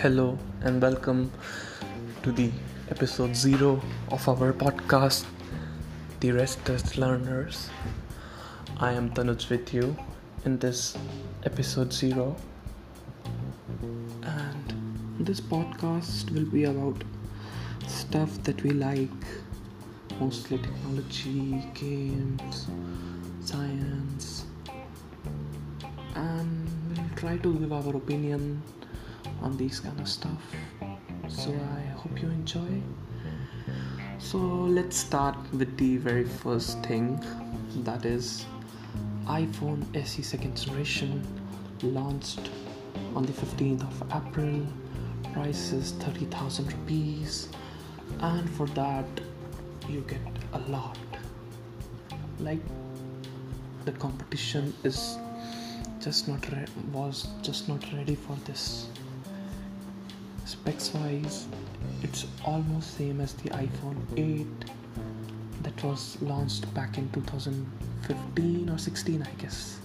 Hello and welcome to the episode zero of our podcast, The Restless Learners. I am Tanuj with you in this episode zero, and this podcast will be about stuff that we like mostly technology, games, science, and we'll try to give our opinion on these kind of stuff. So I hope you enjoy. So let's start with the very first thing that is iPhone SE second generation launched on the 15th of April. Price is 30,000 rupees, and for that, you get a lot. Like the competition is just not re- was just not ready for this specs wise it's almost same as the iphone 8 that was launched back in 2015 or 16 i guess.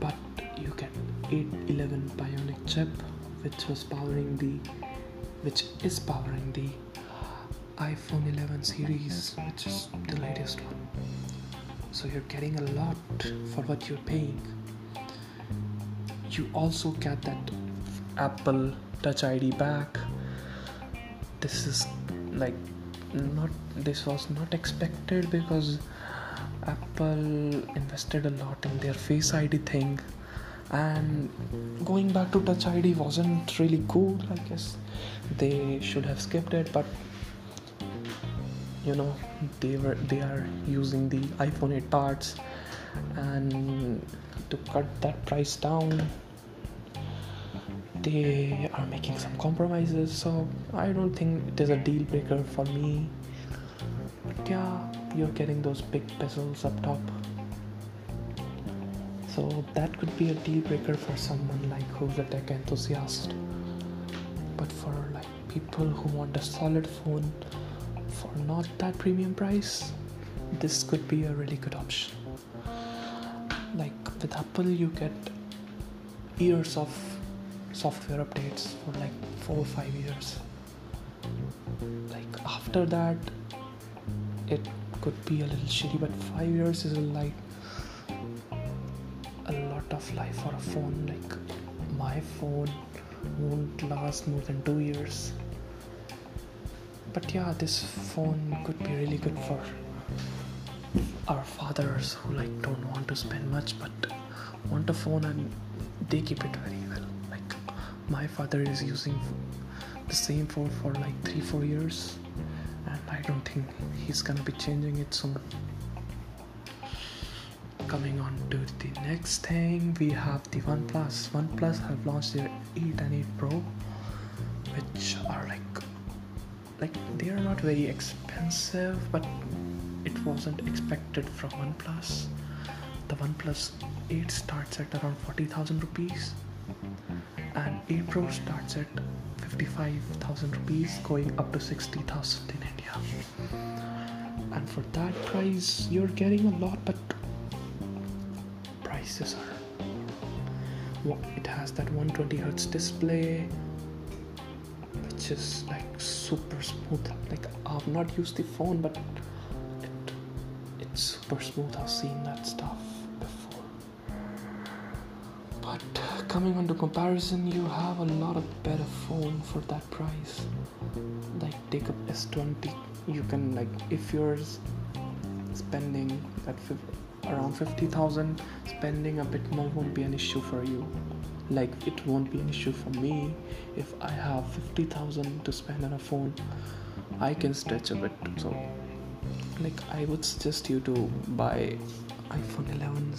But you get A11 bionic chip which was powering the which is powering the iphone 11 series which is the latest one. So you're getting a lot for what you're paying. You also get that apple touch id back. This is like not this was not expected because apple invested a lot in their face id thing. And going back to touch id wasn't really cool i guess. They should have skipped it but you know they were they are using the iphone 8 parts and to cut that price down they are making some compromises so i don't think it is a deal breaker for me. But yeah you're getting those big bezels up top. So that could be a deal breaker for someone like who's a tech enthusiast. But for like people who want a solid phone for not that premium price this could be a really good option. Like with apple you get years of software updates for like four or five years. Like after that it could be a little shitty but five years is like a lot of life for a phone. Like my phone won't last more than two years. But yeah this phone could be really good for our fathers who like don't want to spend much but want a phone and they keep it very well my father is using the same phone for like three four years and i don't think he's gonna be changing it soon. Coming on to the next thing we have the oneplus. Oneplus have launched their 8 and 8 pro which are like like they are not very expensive but it wasn't expected from OnePlus. The OnePlus 8 starts at around 40,000 rupees and 8 Pro starts at 55,000 rupees going up to 60,000 in India. And for that price you're getting a lot but prices are it has that 120 hertz display which is like super smooth like I've not used the phone but it, it's super smooth. I've seen that stuff. But coming to comparison, you have a lot of better phone for that price. Like take up S20. You can like if you're spending that around 50,000, spending a bit more won't be an issue for you. Like it won't be an issue for me if I have 50,000 to spend on a phone. I can stretch a bit. So like i would suggest you to buy iphone 11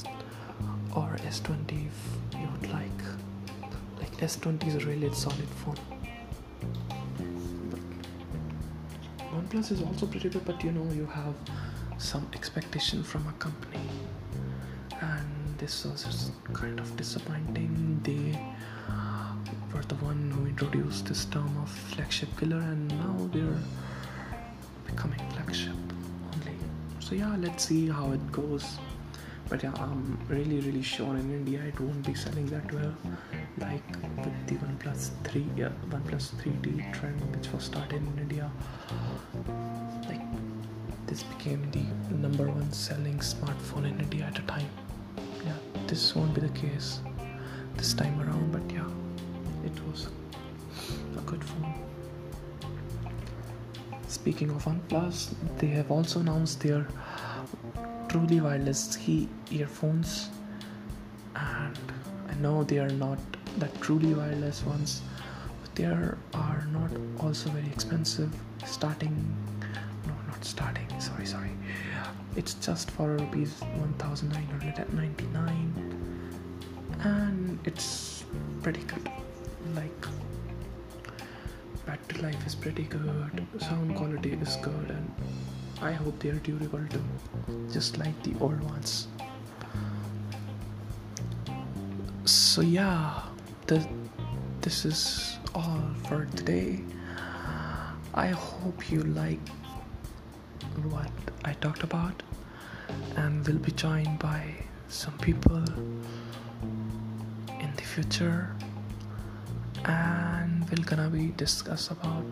or s20 if you would like like s20 is a really solid phone. Oneplus is also pretty good but you know you have some expectation from a company. And this was kind of disappointing. They were the one who introduced this term of flagship killer and now they're becoming flagship only. so yeah let's see how it goes but yeah i'm really really sure in india it won't be selling that well. Like with the oneplus 3 yeah oneplus 3d trend which was started in india. Like this became the number one selling smartphone in india at a time. Yeah this won't be the case this time around but yeah it was a good phone. Speaking of oneplus they have also announced their truly wireless earphones. And I know they are not the truly wireless ones but they are, are not also very expensive. Starting no not starting sorry sorry. It's just for rupees 1999 and it's pretty good. Like battery life is pretty good. Sound quality is good and I hope they are durable too, just like the old ones. So, yeah, the, this is all for today. I hope you like what I talked about and will be joined by some people in the future and we're gonna be discuss about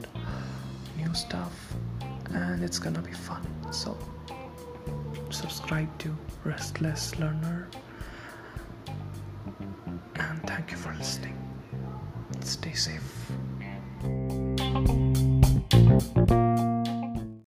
new stuff and it's gonna be fun. So, subscribe to Restless Learner and thank you for listening. Stay safe.